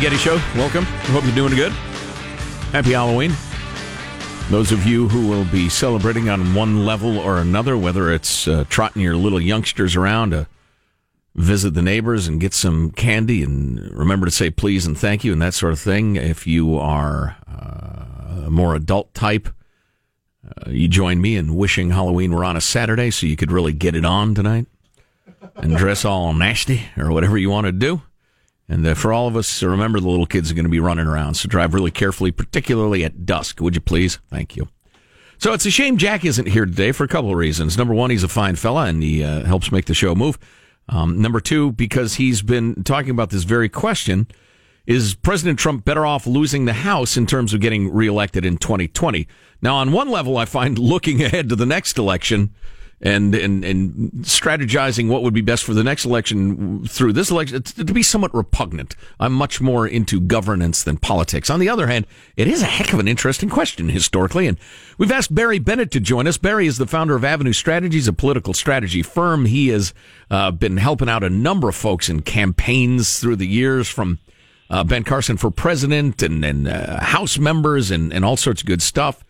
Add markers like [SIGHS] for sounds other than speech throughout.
Getty Show. Welcome. Hope you're doing good. Happy Halloween. Those of you who will be celebrating on one level or another, whether it's uh, trotting your little youngsters around to visit the neighbors and get some candy and remember to say please and thank you and that sort of thing. If you are uh, a more adult type, uh, you join me in wishing Halloween were on a Saturday so you could really get it on tonight and dress all nasty or whatever you want to do. And uh, for all of us, remember the little kids are going to be running around, so drive really carefully, particularly at dusk. Would you please? Thank you. So it's a shame Jack isn't here today for a couple of reasons. Number one, he's a fine fella and he uh, helps make the show move. Um, number two, because he's been talking about this very question is President Trump better off losing the House in terms of getting reelected in 2020? Now, on one level, I find looking [LAUGHS] ahead to the next election and, and, and strategizing what would be best for the next election through this election to be somewhat repugnant. I'm much more into governance than politics. On the other hand, it is a heck of an interesting question historically. And we've asked Barry Bennett to join us. Barry is the founder of Avenue Strategies, a political strategy firm. He has uh, been helping out a number of folks in campaigns through the years from uh, Ben Carson for president and, and uh, House members and, and all sorts of good stuff.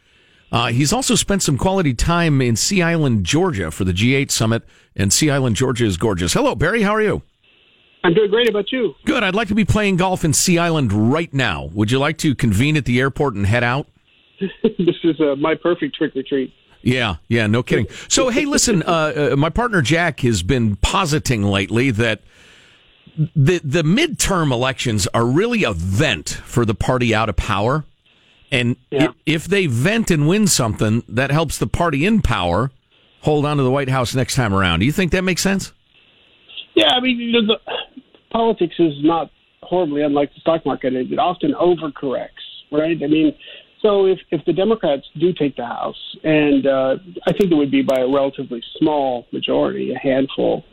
Uh, he's also spent some quality time in Sea Island, Georgia for the G8 summit, and Sea Island, Georgia is gorgeous. Hello, Barry. How are you? I'm doing great. How about you? Good. I'd like to be playing golf in Sea Island right now. Would you like to convene at the airport and head out? [LAUGHS] this is uh, my perfect trick or treat. Yeah, yeah, no kidding. So, hey, listen, uh, uh, my partner Jack has been positing lately that the the midterm elections are really a vent for the party out of power. And yeah. if they vent and win something, that helps the party in power hold on to the White House next time around. Do you think that makes sense? Yeah, I mean, know, the, politics is not horribly unlike the stock market. It, it often overcorrects, right? I mean, so if, if the Democrats do take the House, and uh, I think it would be by a relatively small majority, a handful,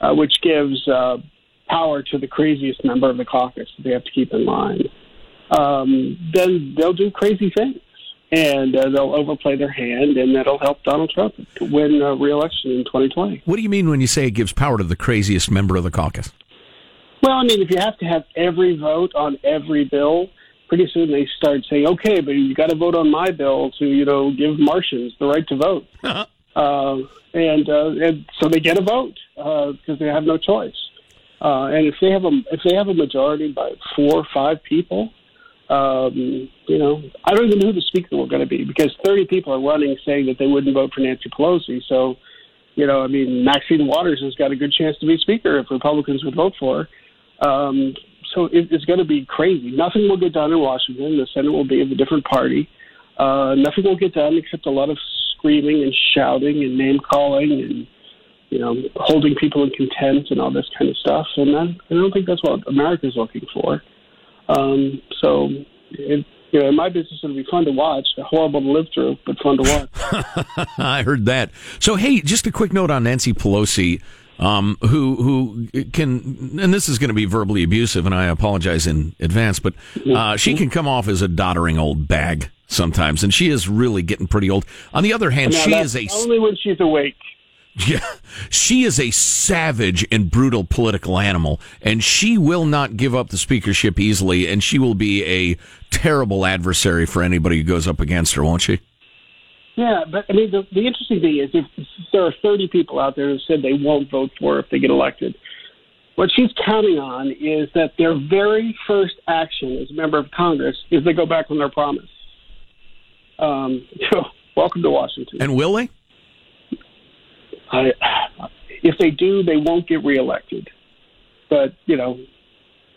uh, which gives uh, power to the craziest member of the caucus that they have to keep in line um, then they'll do crazy things and uh, they'll overplay their hand, and that'll help Donald Trump win uh, re-election in 2020. What do you mean when you say it gives power to the craziest member of the caucus? Well, I mean, if you have to have every vote on every bill, pretty soon they start saying, "Okay, but you got to vote on my bill to, you know, give Martians the right to vote," [LAUGHS] uh, and, uh, and so they get a vote because uh, they have no choice. Uh, and if they have a if they have a majority by four or five people, um, you know, I don't even know who the speaker will going to be because 30 people are running saying that they wouldn't vote for Nancy Pelosi. So, you know, I mean, Maxine Waters has got a good chance to be speaker if Republicans would vote for her. Um, so it, it's going to be crazy. Nothing will get done in Washington. The Senate will be of a different party. Uh, nothing will get done except a lot of screaming and shouting and name calling and you know holding people in contempt and all this kind of stuff. And I, I don't think that's what America's looking for. Um, so, it, you know, in my business, it'll be fun to watch. Horrible to live through, but fun to watch. [LAUGHS] I heard that. So, hey, just a quick note on Nancy Pelosi. Um, who who can and this is going to be verbally abusive, and I apologize in advance, but uh, she can come off as a doddering old bag sometimes, and she is really getting pretty old. On the other hand, she is a only when she's awake. Yeah, she is a savage and brutal political animal, and she will not give up the speakership easily, and she will be a terrible adversary for anybody who goes up against her, won't she? Yeah, but I mean, the, the interesting thing is if there are 30 people out there who said they won't vote for her if they get elected, what she's counting on is that their very first action as a member of Congress is they go back on their promise. Um, [LAUGHS] so, welcome to Washington. And will they? I, if they do, they won't get reelected. But you know,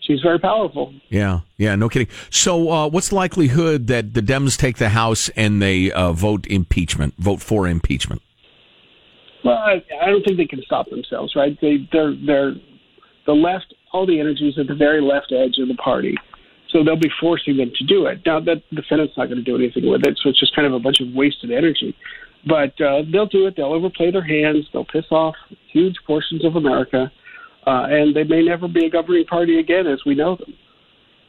she's very powerful. Yeah, yeah, no kidding. So, uh, what's the likelihood that the Dems take the House and they uh, vote impeachment, vote for impeachment? Well, I, I don't think they can stop themselves, right? They, they're, they're the left. All the energies at the very left edge of the party, so they'll be forcing them to do it. Now, that the Senate's not going to do anything with it, so it's just kind of a bunch of wasted energy. But uh, they'll do it. They'll overplay their hands. They'll piss off huge portions of America, uh, and they may never be a governing party again as we know them.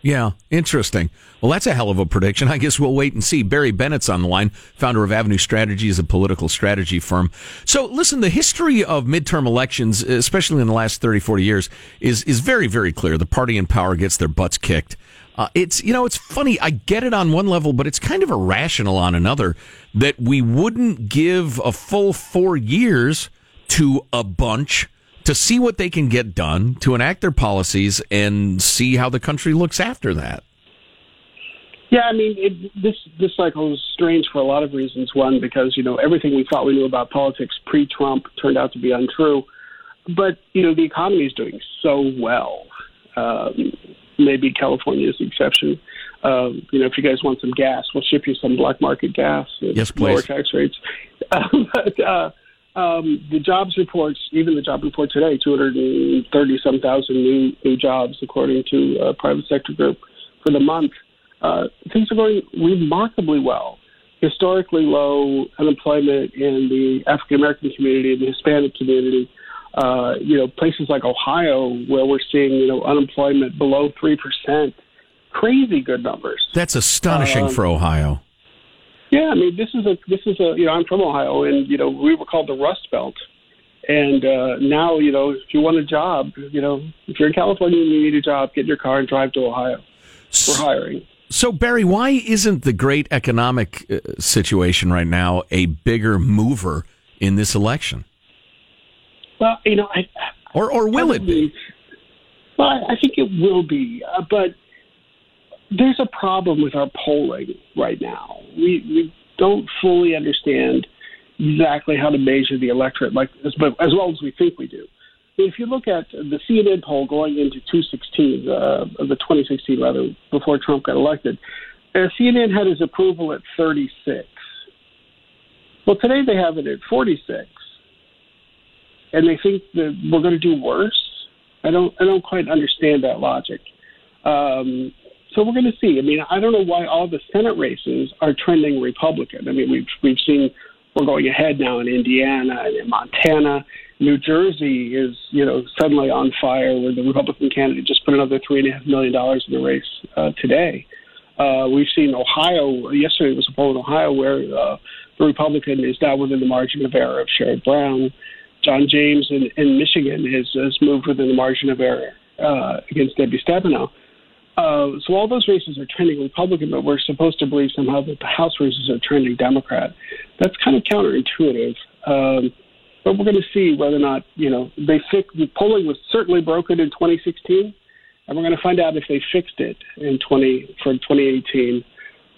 Yeah, interesting. Well, that's a hell of a prediction. I guess we'll wait and see. Barry Bennett's on the line, founder of Avenue Strategy, is a political strategy firm. So, listen, the history of midterm elections, especially in the last 30, 40 years, is, is very, very clear. The party in power gets their butts kicked. Uh, it's, you know, it's funny. I get it on one level, but it's kind of irrational on another that we wouldn't give a full four years to a bunch to see what they can get done, to enact their policies, and see how the country looks after that. Yeah, I mean, it, this this cycle is strange for a lot of reasons. One, because you know everything we thought we knew about politics pre-Trump turned out to be untrue. But you know the economy is doing so well. Um, maybe California is the exception. Um, you know, if you guys want some gas, we'll ship you some black market gas. Yes, please. Lower tax rates. [LAUGHS] but, uh, um, the jobs reports, even the job report today, 230 some thousand new new jobs according to a private sector group for the month. Uh, things are going remarkably well. Historically low unemployment in the African American community, the Hispanic community. Uh, you know, places like Ohio where we're seeing you know unemployment below three percent. Crazy good numbers. That's astonishing um, for Ohio. Yeah, I mean, this is a this is a you know I'm from Ohio, and you know we were called the Rust Belt, and uh, now you know if you want a job, you know if you're in California and you need a job, get in your car and drive to Ohio. We're hiring. So Barry, why isn't the great economic uh, situation right now a bigger mover in this election? Well, you know, I or or will it be? Well, I think it will be, uh, but there's a problem with our polling right now. We we don't fully understand exactly how to measure the electorate, like as, as well as we think we do. If you look at the CNN poll going into 2016, uh, the 2016 rather, before Trump got elected, uh, CNN had his approval at 36. Well, today they have it at 46, and they think that we're going to do worse. I don't I don't quite understand that logic. Um, so we're going to see. I mean, I don't know why all the Senate races are trending Republican. I mean, we've we've seen we're going ahead now in Indiana and in Montana. New Jersey is, you know, suddenly on fire where the Republican candidate just put another three and a half million dollars in the race uh, today. Uh, we've seen Ohio. Yesterday was a poll in Ohio where uh, the Republican is now within the margin of error of Sherrod Brown. John James in, in Michigan has, has moved within the margin of error uh, against Debbie Stabenow. Uh, so all those races are trending Republican, but we're supposed to believe somehow that the House races are trending Democrat. That's kind of counterintuitive. Um, but we're going to see whether or not you know they fix the polling was certainly broken in 2016, and we're going to find out if they fixed it in 20 for 2018.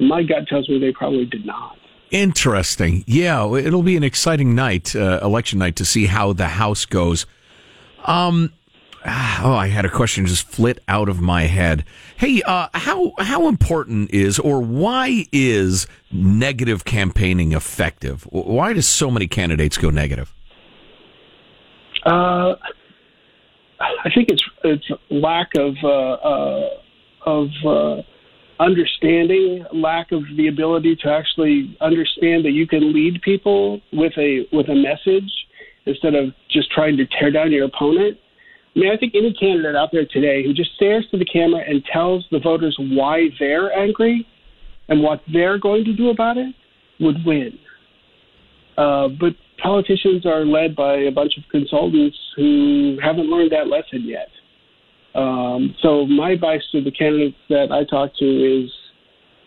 My gut tells me they probably did not. Interesting. Yeah, it'll be an exciting night, uh, election night, to see how the House goes. Um, oh, I had a question just flit out of my head. Hey, uh, how how important is or why is negative campaigning effective? Why does so many candidates go negative? Uh, I think it's it's lack of uh, uh, of uh, understanding, lack of the ability to actually understand that you can lead people with a with a message instead of just trying to tear down your opponent. I mean, I think any candidate out there today who just stares to the camera and tells the voters why they're angry and what they're going to do about it would win. Uh, but politicians are led by a bunch of consultants who haven't learned that lesson yet. Um, so my advice to the candidates that I talk to is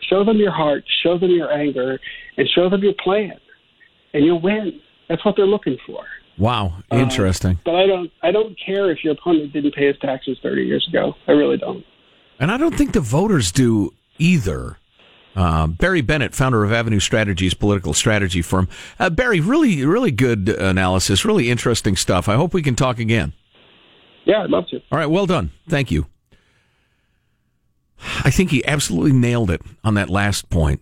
show them your heart, show them your anger, and show them your plan, and you'll win. That's what they're looking for. Wow, uh, interesting. but I don't I don't care if your opponent didn't pay his taxes 30 years ago. I really don't. And I don't think the voters do either. Uh, Barry Bennett, founder of Avenue Strategies, political strategy firm. Uh, Barry, really, really good analysis, really interesting stuff. I hope we can talk again. Yeah, I'd love to. All right, well done. Thank you. [SIGHS] I think he absolutely nailed it on that last point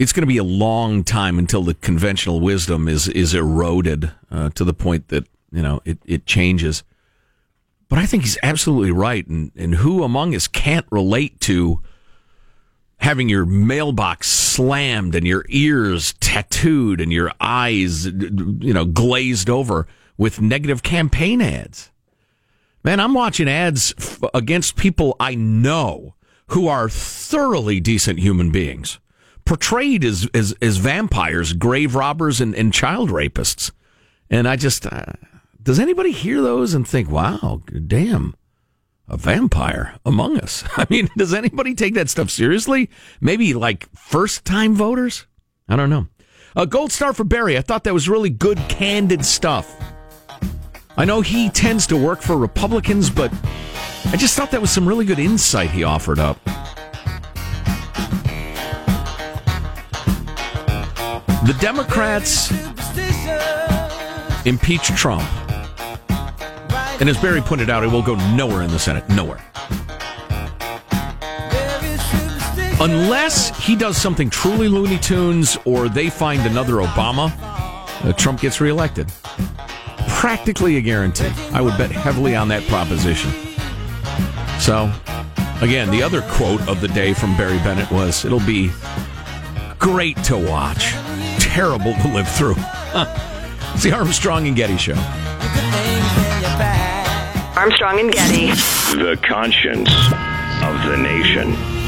it's going to be a long time until the conventional wisdom is is eroded uh, to the point that you know it, it changes. But I think he's absolutely right, and and who among us can't relate to having your mailbox slammed and your ears tattooed and your eyes you know glazed over with negative campaign ads? Man, I'm watching ads f- against people I know who are thoroughly decent human beings, portrayed as as, as vampires, grave robbers, and, and child rapists. And I just, uh, does anybody hear those and think, wow, damn, a vampire among us? [LAUGHS] I mean, does anybody take that stuff seriously? Maybe like first time voters? I don't know. A gold star for Barry. I thought that was really good, candid stuff. I know he tends to work for Republicans, but I just thought that was some really good insight he offered up. The Democrats impeach Trump. And as Barry pointed out, it will go nowhere in the Senate. Nowhere. Unless he does something truly Looney Tunes or they find another Obama, uh, Trump gets reelected practically a guarantee. I would bet heavily on that proposition. So, again, the other quote of the day from Barry Bennett was It'll be great to watch, terrible to live through. it's the Armstrong and Getty Show. Armstrong and Getty. The conscience of the nation.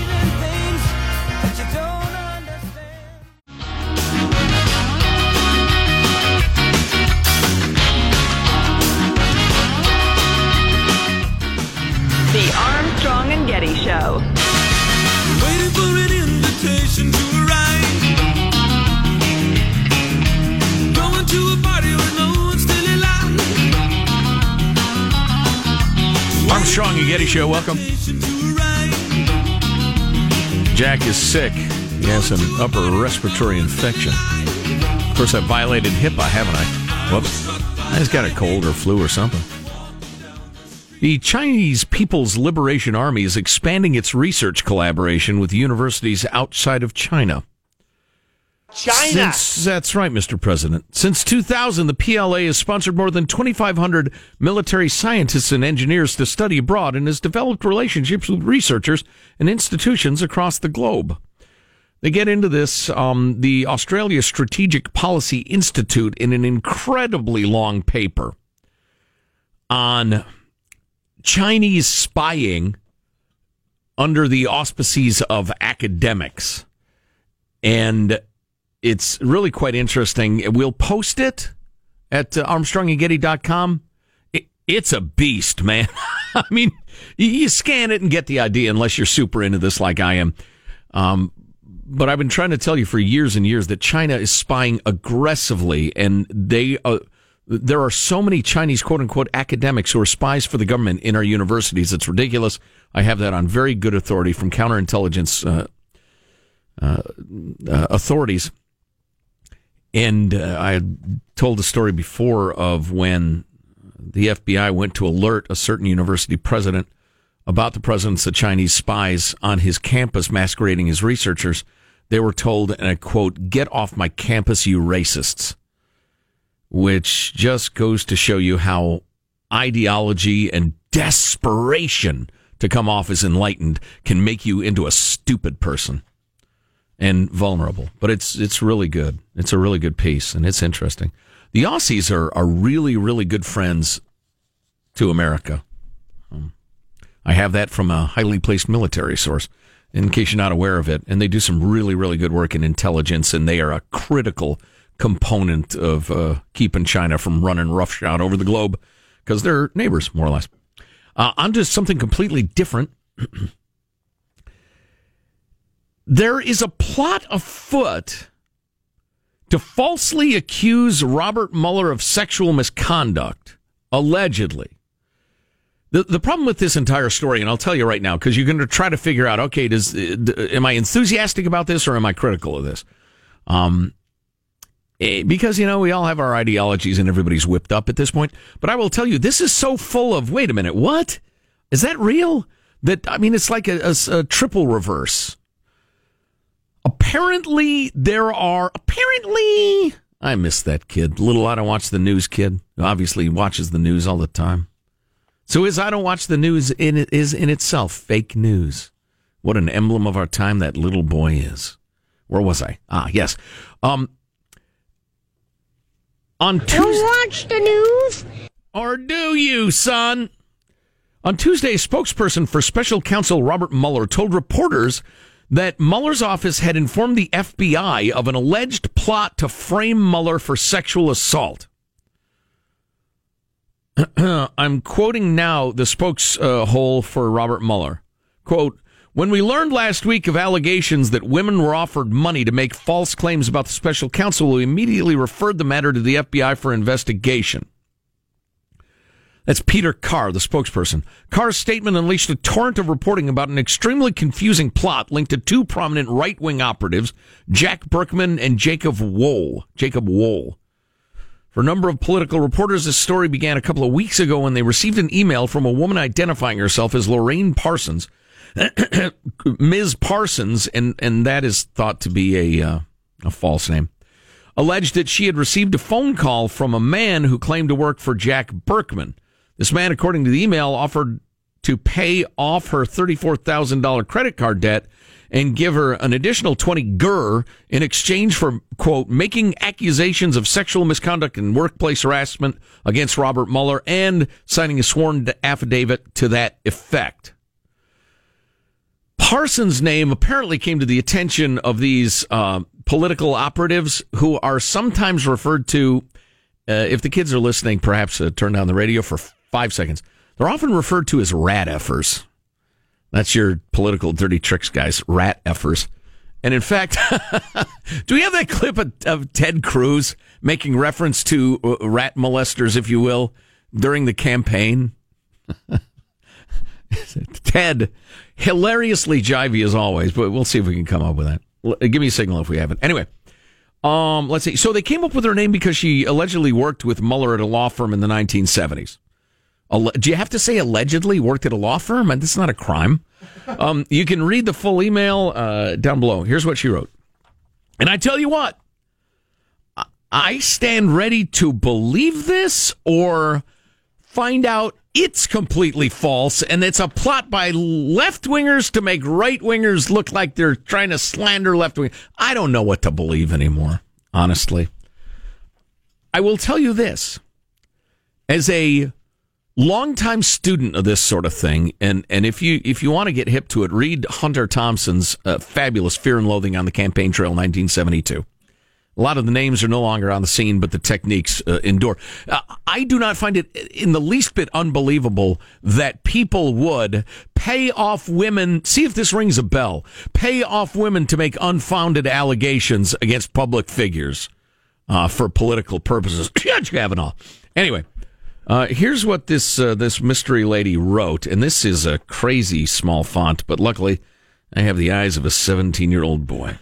Armstrong and Getty Show, welcome. Jack is sick. He has an upper respiratory infection. Of course, I violated HIPAA, haven't I? Whoops. I just got a cold or flu or something. The Chinese People's Liberation Army is expanding its research collaboration with universities outside of China. China. Since, that's right, Mr. President. Since 2000, the PLA has sponsored more than 2,500 military scientists and engineers to study abroad and has developed relationships with researchers and institutions across the globe. They get into this, um, the Australia Strategic Policy Institute, in an incredibly long paper on Chinese spying under the auspices of academics. And it's really quite interesting. We'll post it at uh, armstrongandgetty.com. It, it's a beast, man. [LAUGHS] I mean, you scan it and get the idea unless you're super into this like I am. Um, but I've been trying to tell you for years and years that China is spying aggressively and they uh, there are so many Chinese quote unquote academics who are spies for the government in our universities. It's ridiculous. I have that on very good authority from counterintelligence uh, uh, uh, authorities. And uh, I told the story before of when the FBI went to alert a certain university president about the presence of Chinese spies on his campus masquerading as researchers. They were told, and I quote, get off my campus, you racists which just goes to show you how ideology and desperation to come off as enlightened can make you into a stupid person and vulnerable. But it's it's really good. It's a really good piece and it's interesting. The Aussies are are really really good friends to America. Um, I have that from a highly placed military source in case you're not aware of it and they do some really really good work in intelligence and they are a critical component of uh, keeping China from running roughshod over the globe because they're neighbors, more or less. Uh, on to something completely different. [CLEARS THROAT] there is a plot afoot to falsely accuse Robert Mueller of sexual misconduct, allegedly. The, the problem with this entire story, and I'll tell you right now, because you're going to try to figure out, okay, does am I enthusiastic about this or am I critical of this? Um, Eh, because you know we all have our ideologies and everybody's whipped up at this point. But I will tell you, this is so full of. Wait a minute, what is that real? That I mean, it's like a, a, a triple reverse. Apparently, there are apparently. I miss that kid. Little I don't watch the news kid. Obviously, watches the news all the time. So is I don't watch the news in is in itself fake news. What an emblem of our time that little boy is. Where was I? Ah, yes. Um, on Tuesday. Don't watch the news. Or do you, son? On Tuesday, spokesperson for special counsel Robert Mueller told reporters that Mueller's office had informed the FBI of an alleged plot to frame Mueller for sexual assault. [CLEARS THROAT] I'm quoting now the spokeshole uh, for Robert Mueller. Quote, when we learned last week of allegations that women were offered money to make false claims about the special counsel, we immediately referred the matter to the FBI for investigation. That's Peter Carr, the spokesperson. Carr's statement unleashed a torrent of reporting about an extremely confusing plot linked to two prominent right wing operatives, Jack Burkman and Jacob Wohl. Jacob Wohl. For a number of political reporters, this story began a couple of weeks ago when they received an email from a woman identifying herself as Lorraine Parsons, [COUGHS] Ms. Parsons, and, and that is thought to be a, uh, a false name, alleged that she had received a phone call from a man who claimed to work for Jack Burkman. This man, according to the email, offered to pay off her $34,000 credit card debt and give her an additional 20 gur in exchange for, quote, making accusations of sexual misconduct and workplace harassment against Robert Mueller and signing a sworn affidavit to that effect. Parsons' name apparently came to the attention of these uh, political operatives who are sometimes referred to, uh, if the kids are listening, perhaps uh, turn down the radio for five seconds. They're often referred to as rat effers. That's your political dirty tricks, guys. Rat effers. And in fact, [LAUGHS] do we have that clip of, of, Ted Cruz making reference to uh, rat molesters, if you will, during the campaign? [LAUGHS] Ted, hilariously jivey as always, but we'll see if we can come up with that. Give me a signal if we haven't. Anyway, um, let's see. So they came up with her name because she allegedly worked with Mueller at a law firm in the 1970s. Do you have to say allegedly worked at a law firm? And this is not a crime. Um, you can read the full email uh, down below. Here's what she wrote. And I tell you what, I stand ready to believe this or find out it's completely false and it's a plot by left wingers to make right wingers look like they're trying to slander left wing. I don't know what to believe anymore, honestly. I will tell you this as a longtime student of this sort of thing, and and if you if you want to get hip to it, read Hunter Thompson's uh, fabulous Fear and Loathing on the Campaign Trail, 1972. A lot of the names are no longer on the scene, but the techniques uh, endure. Uh, I do not find it in the least bit unbelievable that people would pay off women. See if this rings a bell. Pay off women to make unfounded allegations against public figures uh, for political purposes. [COUGHS] Judge Kavanaugh. Anyway, uh, here's what this uh, this mystery lady wrote, and this is a crazy small font, but luckily I have the eyes of a 17 year old boy.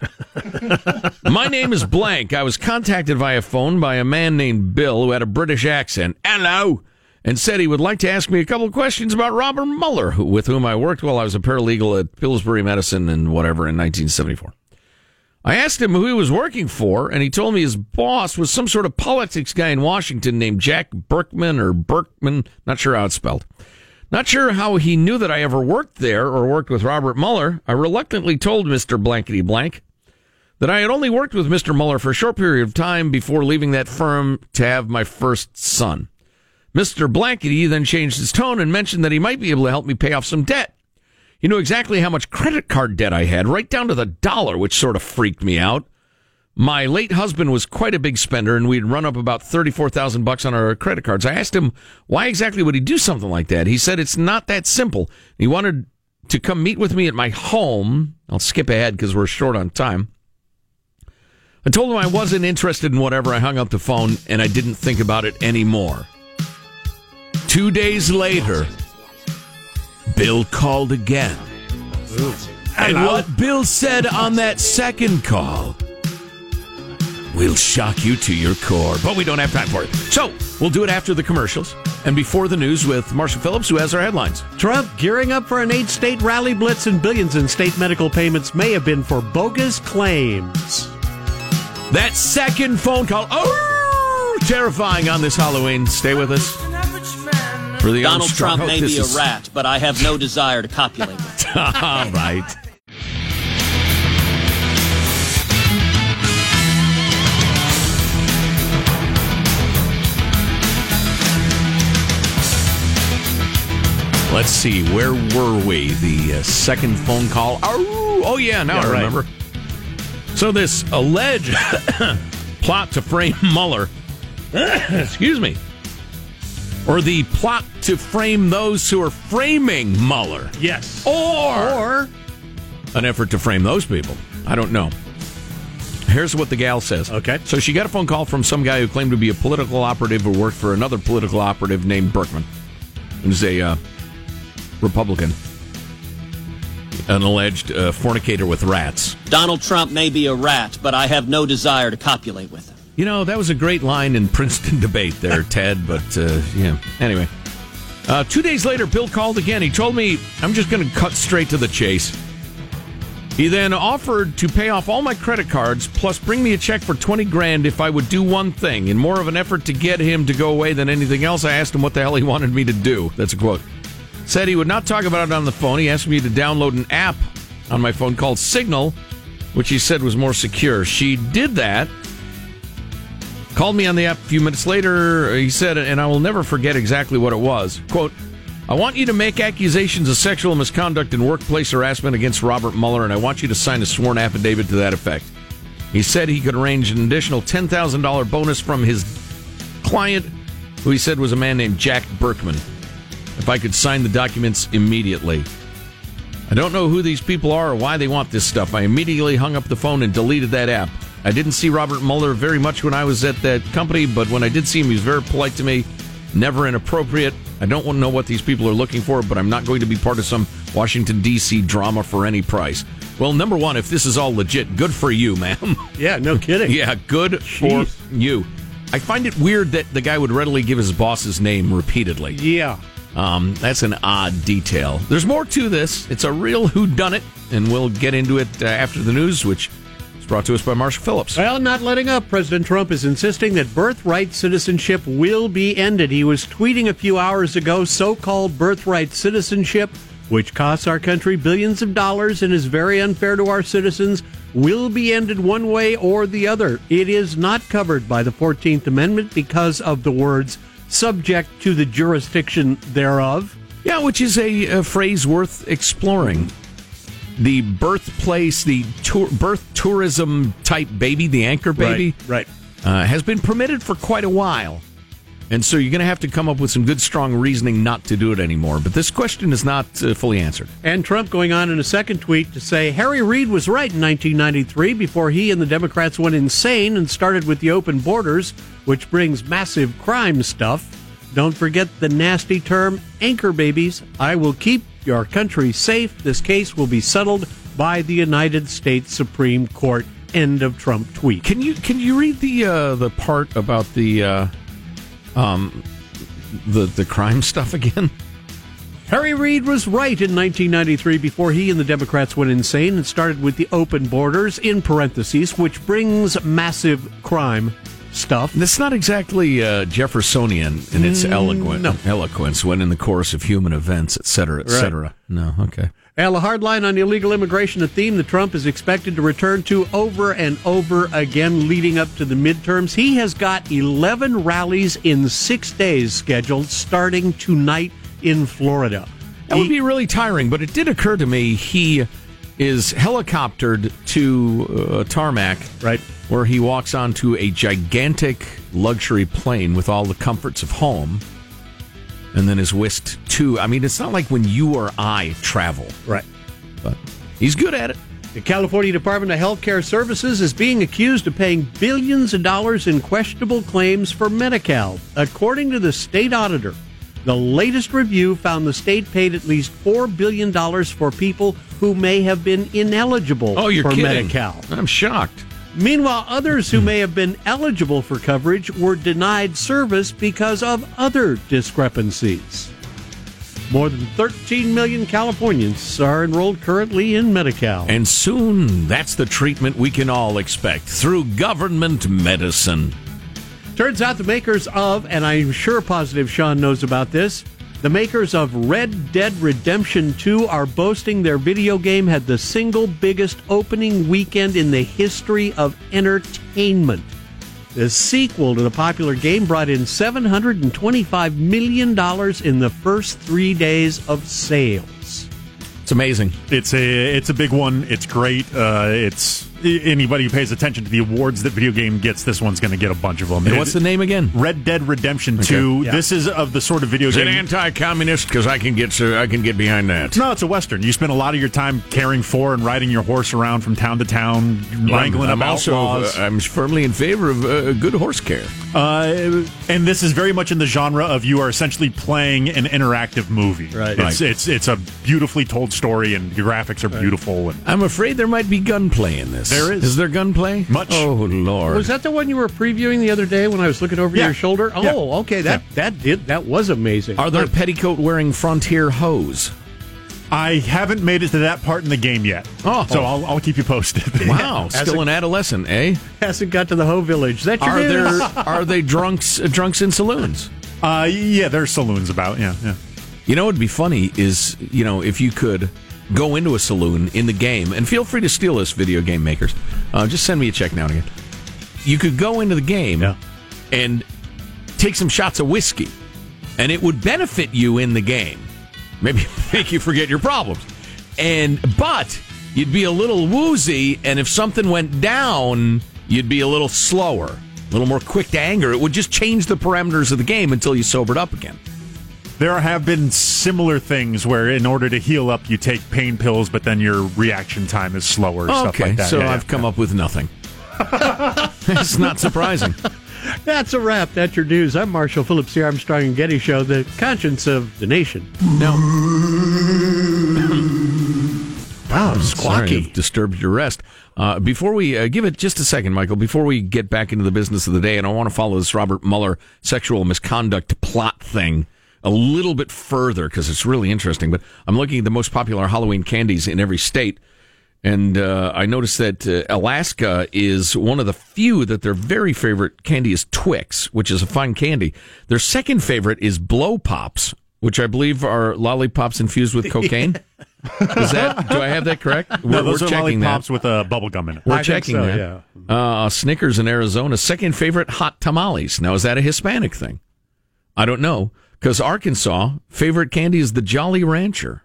[LAUGHS] My name is Blank. I was contacted via phone by a man named Bill who had a British accent. Hello. And said he would like to ask me a couple of questions about Robert Mueller, who, with whom I worked while I was a paralegal at Pillsbury Madison and whatever in 1974. I asked him who he was working for, and he told me his boss was some sort of politics guy in Washington named Jack Burkman or Berkman, not sure how it's spelled. Not sure how he knew that I ever worked there or worked with Robert Mueller. I reluctantly told Mr. Blankety Blank that I had only worked with Mr. Mueller for a short period of time before leaving that firm to have my first son. Mr. Blankety then changed his tone and mentioned that he might be able to help me pay off some debt. He knew exactly how much credit card debt I had, right down to the dollar, which sort of freaked me out. My late husband was quite a big spender, and we'd run up about thirty-four thousand bucks on our credit cards. I asked him why exactly would he do something like that. He said it's not that simple. He wanted to come meet with me at my home. I'll skip ahead because we're short on time. I told him I wasn't interested in whatever. I hung up the phone and I didn't think about it anymore. Two days later, Bill called again. And what Bill said on that second call will shock you to your core, but we don't have time for it. So we'll do it after the commercials and before the news with Marshall Phillips, who has our headlines. Trump gearing up for an eight state rally blitz, and billions in state medical payments may have been for bogus claims. That second phone call, oh, terrifying on this Halloween. Stay with us. Donald Trump may [LAUGHS] be a rat, but I have no desire to copulate. him. [LAUGHS] All right. Let's see, where were we? The uh, second phone call. Oh, oh yeah, now Yeah, I right. remember. So this alleged [COUGHS] plot to frame Mueller, [COUGHS] excuse me, or the plot to frame those who are framing Mueller, Yes. or Or an effort to frame those people. I don't know. Here's what the gal says. Okay. So she got a phone call from some guy who claimed to be a political operative who worked for another political operative named Burkman. who's a uh, Republican, an alleged uh, fornicator with rats. Donald Trump may be a rat, but I have no desire to copulate with him. You know, that was a great line in Princeton [LAUGHS] debate there, Ted, but uh, yeah. Anyway. Uh, two days later, Bill called again. He told me, I'm just going to cut straight to the chase. He then offered to pay off all my credit cards, plus bring me a check for 20 grand if I would do one thing. In more of an effort to get him to go away than anything else, I asked him what the hell he [LAUGHS] wanted me to do. That's a quote. Said he would not talk about it on the phone. He asked me to download an app on my phone called Signal, which he said was more secure. She did that. Called me on the app a few minutes later. He said, and I will never forget exactly what it was. Quote, I want you to make accusations of sexual misconduct and workplace harassment against Robert Mueller, and I want you to sign a sworn affidavit to that effect. He said he could arrange an additional $10,000 bonus from his client, who he said was a man named Jack Burkman, if I could sign the documents immediately. I don't know who these people are or why they want this stuff. I immediately hung up the phone and deleted that app. I didn't see Robert Mueller very much when I was at that company, but when I did see him, he was very polite to me, never inappropriate. I don't want to know what these people are looking for, but I'm not going to be part of some Washington, D.C. drama for any price. Well, number one, if this is all legit, good for you, ma'am. [LAUGHS] yeah, no kidding. yeah, good Jeez. for you. I find it weird that the guy would readily give his boss's name repeatedly. Yeah. Um, that's an odd detail. There's more to this. It's a real whodunit, and we'll get into it uh, after the news, which brought to us by Marshall Phillips. Well, not letting up. President Trump is insisting that birthright citizenship will be ended. He was tweeting a few hours ago so called birthright citizenship, which costs our country billions of dollars and is very unfair to our citizens, will be ended one way or the other. It is not covered by the 14th Amendment because of the words subject to the jurisdiction thereof. Yeah, which is a, a phrase worth exploring. The birthplace, the tour, birth tourism type baby, the anchor baby, Right. uh, has been permitted for quite a while. And so you're going to have to come up with some good, strong reasoning not to do it anymore. But this question is not uh, fully answered. And Trump going on in a second tweet to say Harry Reid was right in 1993 before he and the Democrats went insane and started with the open borders, which brings massive crime stuff. Don't forget the nasty term anchor babies. I will keep your country safe. This case will be settled by the United States Supreme Court. End of Trump tweet. Can you can you read the uh, the part about the uh, um the the crime [LAUGHS] stuff again? Harry Reid was right in 1993 before he and the Democrats went insane and started with the open borders, in parentheses, which brings massive crime stuff. That's not exactly uh, Jeffersonian in its eloquent, no. eloquence when in the course of human events, et cetera, et Right. cetera. No, okay. Well, the hard line on illegal immigration, a theme that Trump is expected to return to over and over again leading up to the midterms. He has got 11 rallies in six days scheduled starting tonight in Florida. That would be really tiring, but it did occur to me he is helicoptered to uh, tarmac, Right. where he walks onto a gigantic luxury plane with all the comforts of home, and then is whisked to. I mean, it's not like when you or I travel, Right. but he's good at it. The California Department of Health Care Services is being accused of paying billions of dollars in questionable claims for Medi-Cal. According to the state auditor, the latest review found the state paid at least $4 billion for people who may have been ineligible Oh, you're for kidding? Medi-Cal. I'm shocked. Meanwhile, others who hmm. may have been eligible for coverage were denied service because of other discrepancies. More than 13 million Californians are enrolled currently in Medi-Cal. And soon, that's the treatment we can all expect through government medicine. Turns out the makers of, and I'm sure positive Sean knows about this, the makers of Red Dead Redemption 2 are boasting their video game had the single biggest opening weekend in the history of entertainment. the sequel to the popular game, brought in $725 million in the first three days of sales. It's amazing. It's a it's a big one. It's great. Uh, it's anybody who pays attention to the awards that video game gets, this one's going to get a bunch of them. And what's the name again? Red Dead Redemption Two. Yeah. This is of the sort of video Is it game. anti-communist? Because I can get I can get behind that. no, it's a western. You spend a lot of your time caring for and riding your horse around from town to town, wrangling I'm up also outlaws. uh, I'm firmly in favor of uh, good horse care. Uh, and this is very much in the genre of you are essentially playing an interactive movie. Right. It's it's it's a beautifully told story, and the graphics are beautiful. And I'm afraid there might be gunplay in this. There is. Is there gunplay? Much. Oh lord. Was that the one you were previewing the other day when I was looking over Yeah. your shoulder? Oh, Yeah. okay. That that did that was amazing. Are there petticoat wearing frontier hoes? I haven't made it to that part in the game yet. Oh. so I'll, I'll keep you posted. [LAUGHS] Wow, still a- an adolescent, eh? hasn't got to the Ho Village? That your Are news? there [LAUGHS] are they drunks uh, drunks in saloons? Uh, yeah, there's saloons about. Yeah, yeah. You know what'd be funny is, you know, if you could go into a saloon in the game, and feel free to steal this, video game makers. Uh, just send me a check now and again. You could go into the game Yeah. and take some shots of whiskey, and it would benefit you in the game. Maybe [LAUGHS] make you forget your problems. And but you'd be a little woozy, and if something went down, you'd be a little slower, a little more quick to anger. It would just change the parameters of the game until you sobered up again. There have been similar things where, in order to heal up, you take pain pills, but then your reaction time is slower. stuff Okay, like that. so Yeah, I've yeah. come up with nothing. [LAUGHS] it's not surprising. [LAUGHS] That's a wrap. That's your news. I'm Marshall Phillips, the Armstrong and Getty Show, the conscience of the nation. No, [LAUGHS] Wow, sorry, squawky. I've disturbed your rest. Uh, before we uh, give it just a second, Michael, before we get back into the business of the day, and I want to follow this Robert Mueller sexual misconduct plot thing a little bit further because it's really interesting. But I'm looking at the most popular Halloween candies in every state. And uh, I noticed that uh, Alaska is one of the few that their very favorite candy is Twix, which is a fine candy. Their second favorite is Blow Pops, which I believe are lollipops infused with [LAUGHS] cocaine. is that? Do I have that correct? No, We're, those we're are checking lollipops that. with uh, bubble gum in it. We're I think checking so, that. Uh, Snickers in Arizona. Second favorite hot tamales. Now is that a Hispanic thing? I don't know because Arkansas favorite candy is the Jolly Rancher.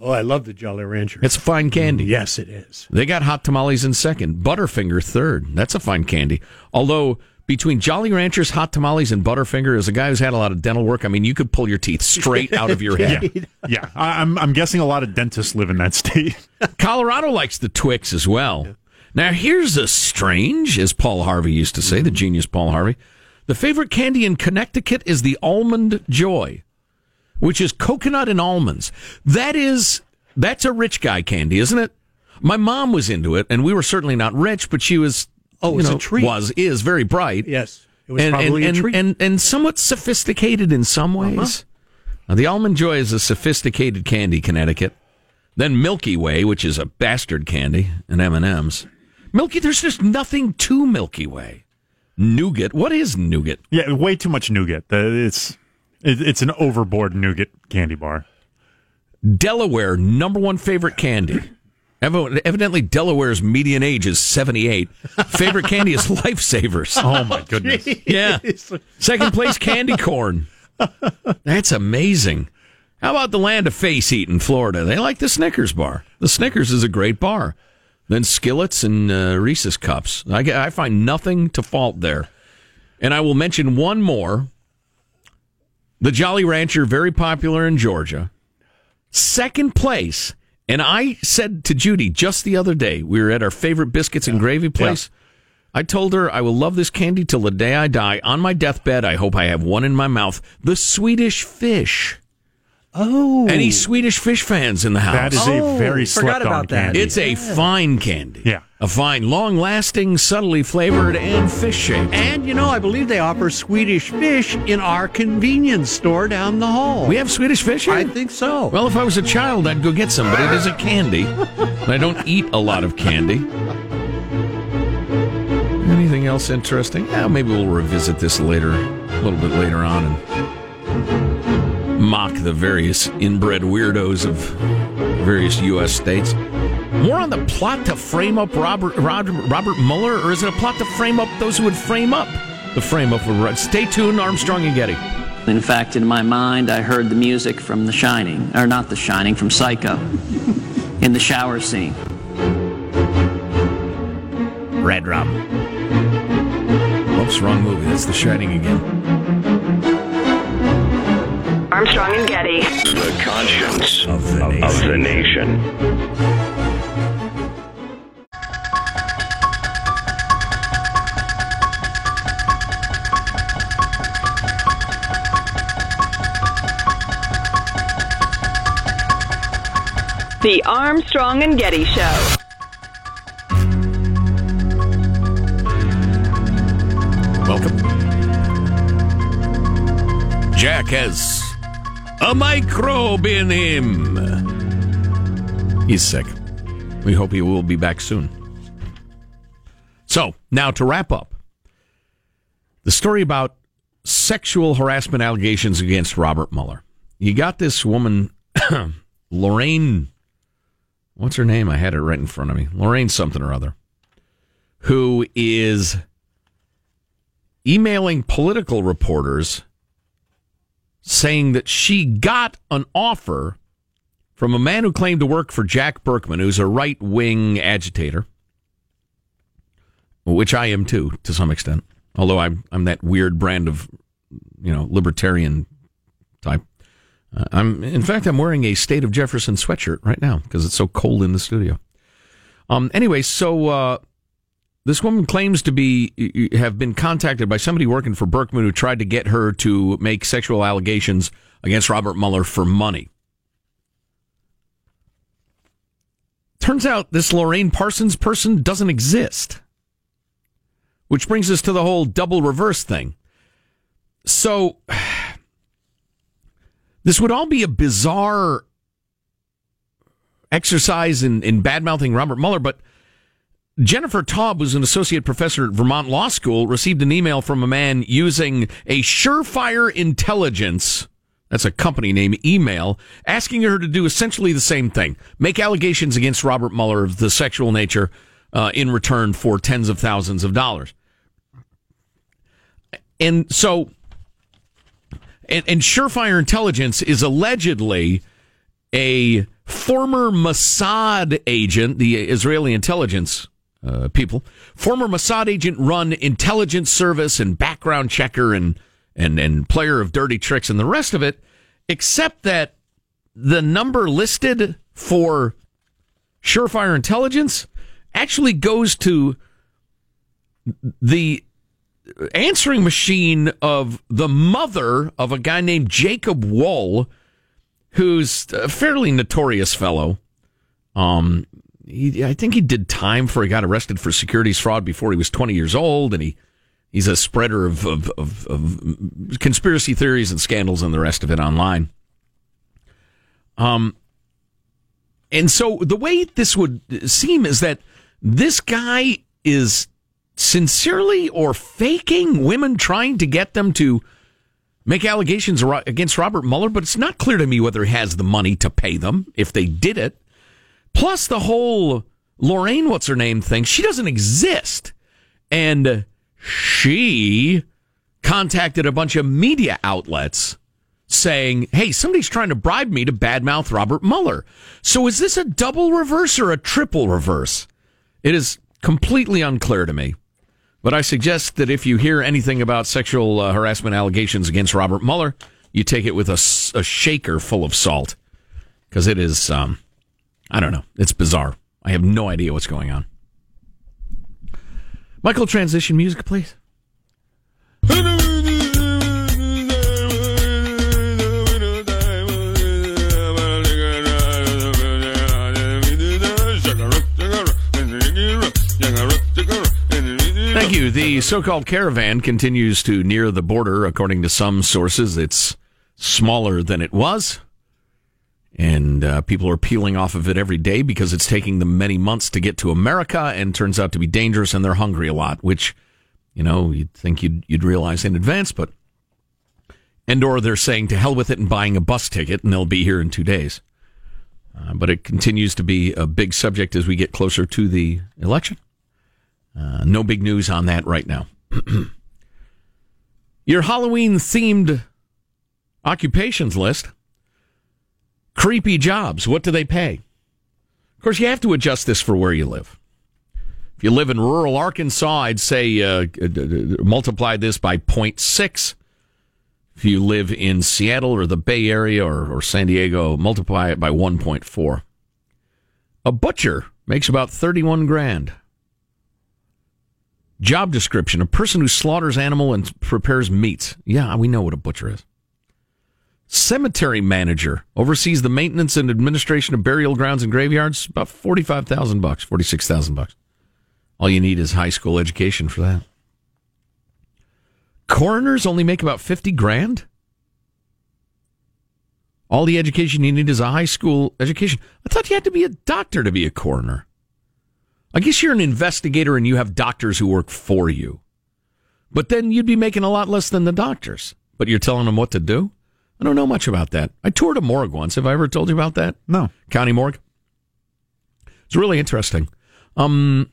Oh, I love the Jolly Rancher. It's a fine mm, candy. yes, it is. They got hot tamales in second. Butterfinger third. That's a fine candy. Although between Jolly Ranchers, hot tamales, and Butterfinger, as a guy who's had a lot of dental work, I mean, you could pull your teeth straight out of your [LAUGHS] head. Yeah, yeah. I, I'm I'm guessing a lot of dentists live in that state. [LAUGHS] Colorado likes the Twix as well. Now, here's a strange, as Paul Harvey used to say, the genius Paul Harvey. The favorite candy in Connecticut is the Almond Joy, which is coconut and almonds. That is, that's a rich guy candy, isn't it? My mom was into it, and we were certainly not rich, but she was. Oh, it's a treat. Was is very bright. Yes, it was and, probably and, a treat. and and somewhat sophisticated in some uh-huh. ways. Now, the almond joy is a sophisticated candy, Connecticut. Then Milky Way, which is a bastard candy, and M and M's. Milky, there's just nothing to Milky Way. Nougat, what is nougat? Yeah, way too much nougat. It's it's an overboard nougat candy bar. Delaware, number one favorite candy. Evidently, Delaware's median age is 78. Favorite candy is [LAUGHS] Lifesavers. Oh my goodness! [LAUGHS] Yeah. Second place, candy corn. That's amazing. How about the land of face eating, Florida? They like the Snickers bar. The Snickers is a great bar. Then Skittles and uh, Reese's cups. I, I find nothing to fault there. And I will mention one more. The Jolly Rancher, very popular in Georgia. Second place. And I said to Judy just the other day, we were at our favorite biscuits and gravy place. I told her I will love this candy till the day I die. On my deathbed, I hope I have one in my mouth. The Swedish fish. Oh, Any Swedish fish fans in the house? That is Oh, a very forgot slept on about that. candy. it's a fine candy. Yeah. A fine, long lasting, subtly flavored, and fish shaped. and you know, I believe they offer Swedish fish in our convenience store down the hall. We have Swedish fish here? I think so. Well, if I was a child, I'd go get some, but it is a candy. and [LAUGHS] I don't eat a lot of candy. Anything else interesting? Yeah, maybe we'll revisit this later, a little bit later on, and mock the various inbred weirdos of various U.S. states. more on the plot to frame up Robert Robert, Robert Mueller, or is it a plot to frame up those who would frame up the frame up of Stay tuned, Armstrong and Getty. In fact, in my mind, I heard the music from The Shining, or not The Shining, from Psycho, in the shower scene. Red Rum. Oops, wrong movie. That's The Shining again. Armstrong and Getty. The conscience of the nation. Of the nation. The Armstrong and Getty Show. Welcome. Jack has a microbe in him. He's sick. We hope he will be back soon. So, now to wrap up the story about sexual harassment allegations against Robert Mueller. You got this woman, [COUGHS] Lorraine what's her name? I had it right in front of me. Lorraine something or other, who is emailing political reporters saying that she got an offer from a man who claimed to work for Jack Burkman, who's a right wing agitator, which I am too, to some extent. Although I'm I'm that weird brand of you know libertarian type. Uh, I'm, in fact, I'm wearing a State of Jefferson sweatshirt right now because it's so cold in the studio. Um, anyway, so uh, this woman claims to be have been contacted by somebody working for Burkman who tried to get her to make sexual allegations against Robert Mueller for money. Turns out this Lorraine Parsons person doesn't exist, which brings us to the whole double reverse thing. So [SIGHS] this would all be a bizarre exercise in, in bad mouthing Robert Mueller, but Jennifer Taub, who's an associate professor at Vermont Law School, received an email from a man using a Surefire Intelligence, that's a company name, email, asking her to do essentially the same thing make allegations against Robert Mueller of the sexual nature uh, in return for tens of thousands of dollars. And so and, and Surefire Intelligence is allegedly a former Mossad agent, the Israeli intelligence uh, people, former Mossad agent run intelligence service and background checker and, and, and player of dirty tricks and the rest of it, except that the number listed for Surefire Intelligence actually goes to the answering machine of the mother of a guy named Jacob Wohl, who's a fairly notorious fellow. Um, he, I think he did time for he got arrested for securities fraud before he was 20 years old, and he he's a spreader of, of, of, of conspiracy theories and scandals and the rest of it online. Um, and so the way this would seem is that this guy is sincerely or faking women trying to get them to make allegations against Robert Mueller, but it's not clear to me whether he has the money to pay them if they did it. Plus, the whole Lorraine, what's her name thing, she doesn't exist. And she contacted a bunch of media outlets saying, hey, somebody's trying to bribe me to badmouth Robert Mueller. So is this a double reverse or a triple reverse? It is completely unclear to me. But I suggest that if you hear anything about sexual uh, harassment allegations against Robert Mueller, you take it with a, a shaker full of salt because it is, um, I don't know, it's bizarre. I have no idea what's going on. Michael, transition music, please. Thank you. The so called caravan continues to near the border. According to some sources, it's smaller than it was. And uh, people are peeling off of it every day because it's taking them many months to get to America and turns out to be dangerous and they're hungry a lot, which, you know, you'd think you'd, you'd realize in advance, but. And or they're saying to hell with it and buying a bus ticket and they'll be here in two days. Uh, but it continues to be a big subject as we get closer to the election. Uh, no big news on that right now. [CLEARS THROAT] Your Halloween themed occupations list creepy jobs. What do they pay? Of course, you have to adjust this for where you live. If you live in rural Arkansas, I'd say uh, multiply this by 0.6. If you live in Seattle or the Bay Area or, or San Diego, multiply it by 1.4. A butcher makes about 31 grand. Job description a person who slaughters animal and prepares meats. Yeah, we know what a butcher is. Cemetery manager oversees the maintenance and administration of burial grounds and graveyards. About 45,000 bucks, 46,000 bucks. All you need is high school education for that. Coroners only make about 50 grand? All the education you need is a high school education. I thought you had to be a doctor to be a coroner. I guess you're an investigator and you have doctors who work for you. But then you'd be making a lot less than the doctors. But you're telling them what to do? I don't know much about that. I toured a morgue once. Have I ever told you about that? No. County morgue? It's really interesting. Um,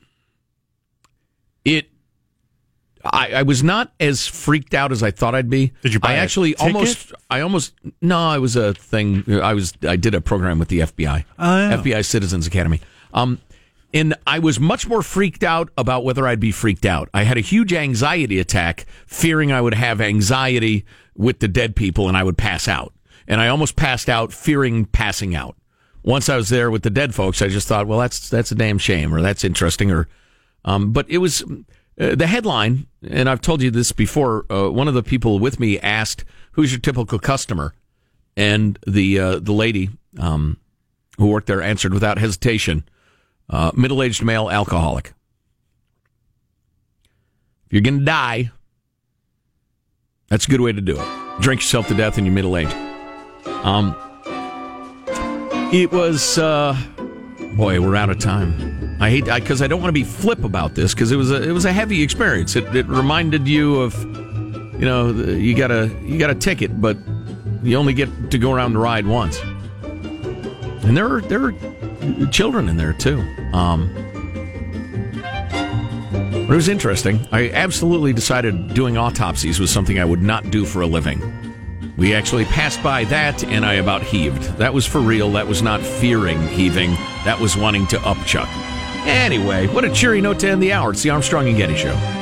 it I, I, was not as freaked out as I thought I'd be. Did you buy I actually almost I almost no, it was a thing I was I did a program with the FBI. Oh, yeah. FBI Citizens Academy. Um and I was much more freaked out about whether I'd be freaked out. I had a huge anxiety attack, fearing I would have anxiety with the dead people and I would pass out. And I almost passed out, fearing passing out. Once I was there with the dead folks, I just thought, well, that's that's a damn shame, or that's interesting, or. Um, but it was uh, the headline, and I've told you this before. Uh, one of the people with me asked, "Who's your typical customer?" And the uh, the lady um, who worked there answered without hesitation, uh, middle aged male alcoholic. If you're going to die, that's a good way to do it. Drink yourself to death in your middle age. Um, it was, uh, boy, we're out of time. I hate because I, I, don't want to be flip about this because it was a it was a heavy experience. It, it reminded you of, you know, you got a you got a ticket, but you only get to go around the ride once. And there are there are children in there too. Um, it was interesting. I absolutely decided doing autopsies was something I would not do for a living. We actually passed by that and I about heaved. That was for real. That was not fearing heaving. That was wanting to upchuck. Anyway, what a cheery note to end the hour. It's the Armstrong and Getty Show.